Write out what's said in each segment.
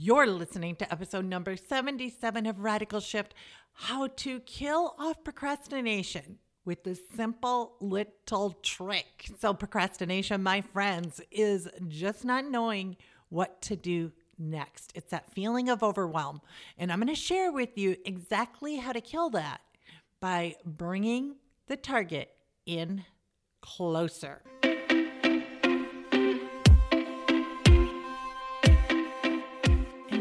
You're listening to episode number 77 of Radical Shift How to Kill Off Procrastination with the simple little trick. So, procrastination, my friends, is just not knowing what to do next. It's that feeling of overwhelm. And I'm going to share with you exactly how to kill that by bringing the target in closer.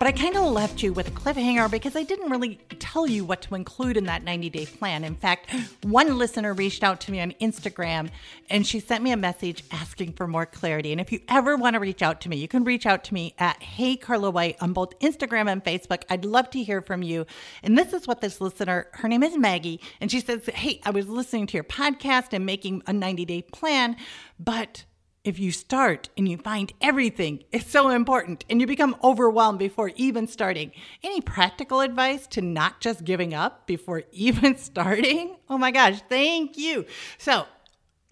But I kind of left you with a cliffhanger because I didn't really tell you what to include in that 90 day plan. In fact, one listener reached out to me on Instagram and she sent me a message asking for more clarity. And if you ever want to reach out to me, you can reach out to me at Hey Carla White on both Instagram and Facebook. I'd love to hear from you. And this is what this listener, her name is Maggie, and she says, Hey, I was listening to your podcast and making a 90 day plan, but if you start and you find everything is so important and you become overwhelmed before even starting, any practical advice to not just giving up before even starting? Oh my gosh, thank you. So,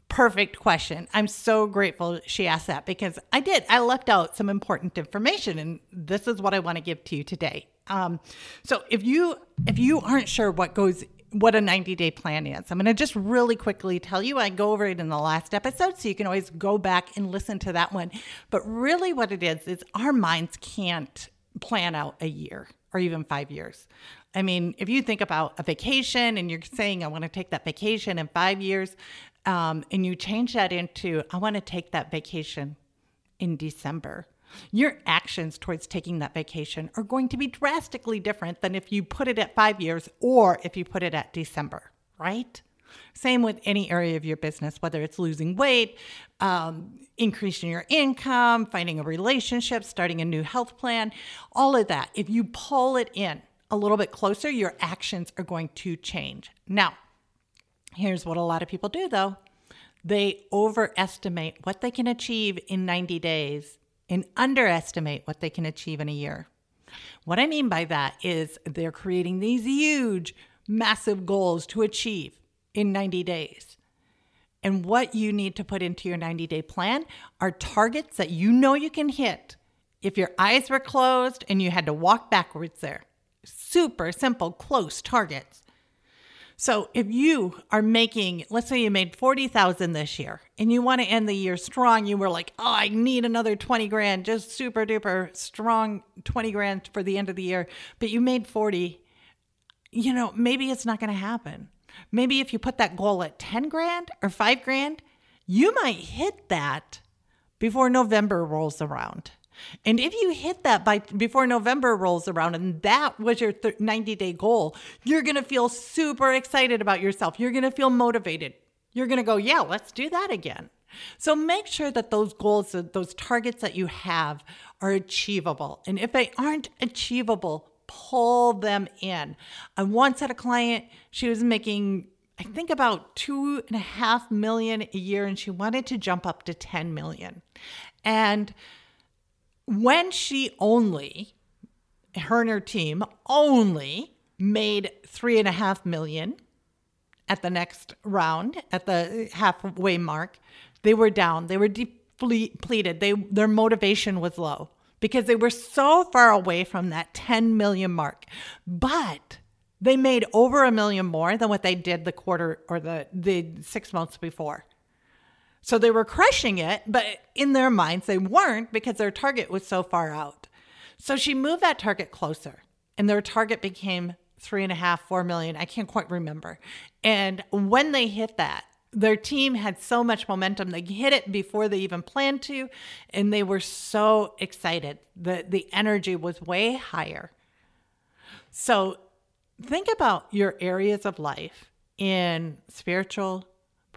perfect question. I'm so grateful she asked that because I did. I left out some important information and this is what I want to give to you today. Um, so if you if you aren't sure what goes what a 90 day plan is. I'm going to just really quickly tell you. I go over it in the last episode, so you can always go back and listen to that one. But really, what it is, is our minds can't plan out a year or even five years. I mean, if you think about a vacation and you're saying, I want to take that vacation in five years, um, and you change that into, I want to take that vacation in December your actions towards taking that vacation are going to be drastically different than if you put it at five years or if you put it at December, right? Same with any area of your business, whether it's losing weight, um, increasing your income, finding a relationship, starting a new health plan, all of that. If you pull it in a little bit closer, your actions are going to change. Now, here's what a lot of people do though they overestimate what they can achieve in 90 days and underestimate what they can achieve in a year. What I mean by that is they're creating these huge, massive goals to achieve in 90 days. And what you need to put into your 90 day plan are targets that you know you can hit if your eyes were closed and you had to walk backwards there. Super simple, close targets. So if you are making, let's say you made 40,000 this year and you want to end the year strong, you were like, "Oh, I need another 20 grand, just super duper strong 20 grand for the end of the year." But you made 40, you know, maybe it's not going to happen. Maybe if you put that goal at 10 grand or 5 grand, you might hit that before November rolls around. And if you hit that by before November rolls around and that was your 90 day goal, you're going to feel super excited about yourself. You're going to feel motivated. You're going to go, yeah, let's do that again. So make sure that those goals, those targets that you have are achievable. And if they aren't achievable, pull them in. I once had a client, she was making I think about two and a half million a year, and she wanted to jump up to 10 million. And when she only, her and her team only made three and a half million at the next round, at the halfway mark, they were down. They were depleted. They their motivation was low because they were so far away from that 10 million mark. But they made over a million more than what they did the quarter or the the 6 months before. So they were crushing it, but in their minds, they weren't because their target was so far out. So she moved that target closer, and their target became three and a half, four million. I can't quite remember. And when they hit that, their team had so much momentum. They hit it before they even planned to, and they were so excited. The, the energy was way higher. So think about your areas of life in spiritual,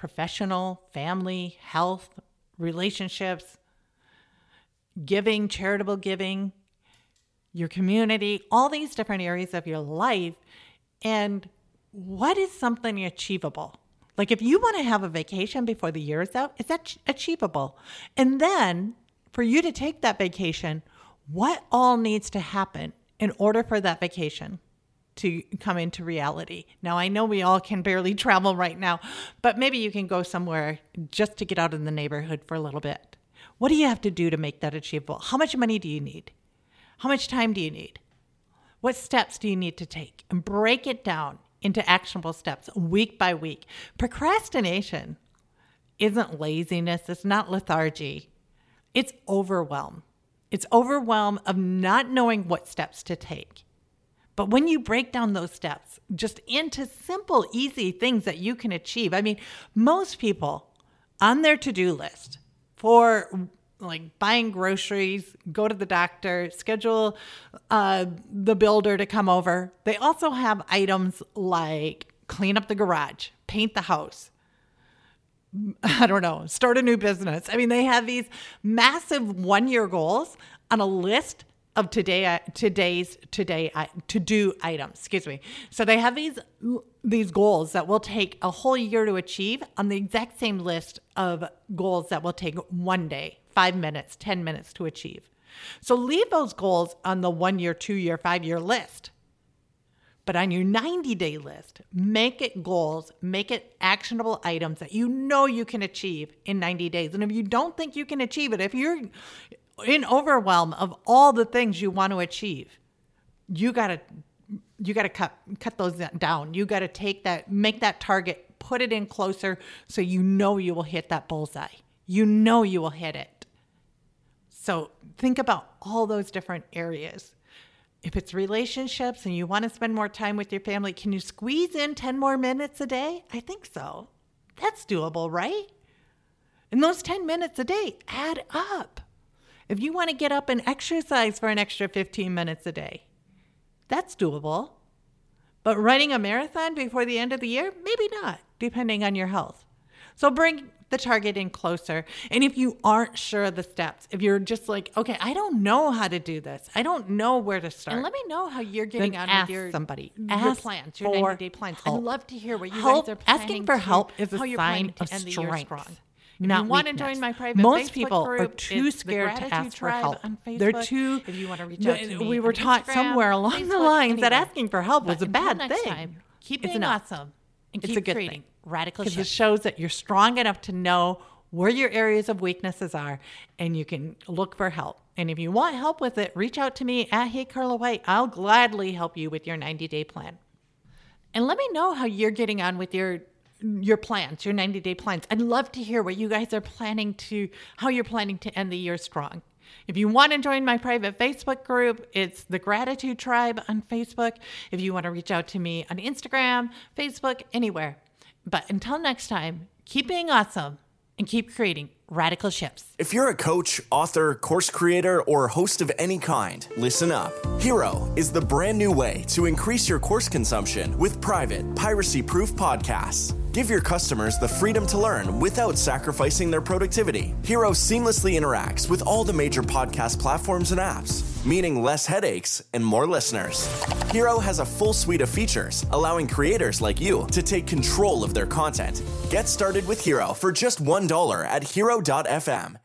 professional, family, health, relationships, giving, charitable giving, your community, all these different areas of your life. And what is something achievable? Like if you want to have a vacation before the year is out, is that achievable? And then for you to take that vacation, what all needs to happen in order for that vacation to come into reality? Now, I know we all can barely travel right now, but maybe you can go somewhere just to get out in the neighborhood for a little bit. What do you have to do to make that achievable? How much money do you need? How much time do you need? What steps do you need to take? And break it down into actionable steps week by week. Procrastination isn't laziness, it's not lethargy, it's overwhelm. It's overwhelm of not knowing what steps to take. But when you break down those steps just into simple, easy things that you can achieve, I mean, most people on their to do list for like buying groceries, go to the doctor, schedule uh, the builder to come over. They also have items like clean up the garage, paint the house. I don't know, start a new business. I mean, they have these massive one year goals on a list of today uh, today's today uh, to do items excuse me. So they have these these goals that will take a whole year to achieve on the exact same list of goals that will take one day 5 minutes 10 minutes to achieve. So leave those goals on the 1 year 2 year 5 year list. But on your 90 day list make it goals make it actionable items that you know you can achieve in 90 days. And if you don't think you can achieve it if you're in overwhelm of all the things you want to achieve, you got to you got to cut cut those down. You got to take that make that target, put it in closer so you know you will hit that bullseye. You know you will hit it. So think about all those different areas. If it's relationships and you want to spend more time with your family, can you squeeze in 10 more minutes a day? I think so. That's doable, right? And those 10 minutes a day add up. If you want to get up and exercise for an extra 15 minutes a day, that's doable. But running a marathon before the end of the year, maybe not, depending on your health. So bring the target in closer. And if you aren't sure of the steps, if you're just like, okay, I don't know how to do this, I don't know where to start. And let me know how you're getting on with your somebody. Your ask plans, your 90 day plans. Help. I'd love to hear what you help, guys are planning. Asking for to, help is a sign of end the year strength. If not you want to join my private Most Facebook people group, are too scared to ask for help. On Facebook. They're too. If you want to reach out to me, we were taught Instagram, somewhere along the Facebook, lines that asking for help was a bad thing. Time, keep It's being awesome and It's keep a good creating thing. radical because it shows that you're strong enough to know where your areas of weaknesses are and you can look for help. And if you want help with it, reach out to me at Hey Carla White. I'll gladly help you with your 90 day plan. And let me know how you're getting on with your your plans, your 90 day plans. I'd love to hear what you guys are planning to, how you're planning to end the year strong. If you want to join my private Facebook group, it's the Gratitude Tribe on Facebook. If you want to reach out to me on Instagram, Facebook, anywhere. But until next time, keep being awesome and keep creating radical shifts. If you're a coach, author, course creator, or host of any kind, listen up. Hiro is the brand new way to increase your course consumption with private, piracy proof podcasts. Give your customers the freedom to learn without sacrificing their productivity. Hiro seamlessly interacts with all the major podcast platforms and apps, meaning less headaches and more listeners. Hiro has a full suite of features, allowing creators like you to take control of their content. Get started with Hiro for just $1 at hiro.fm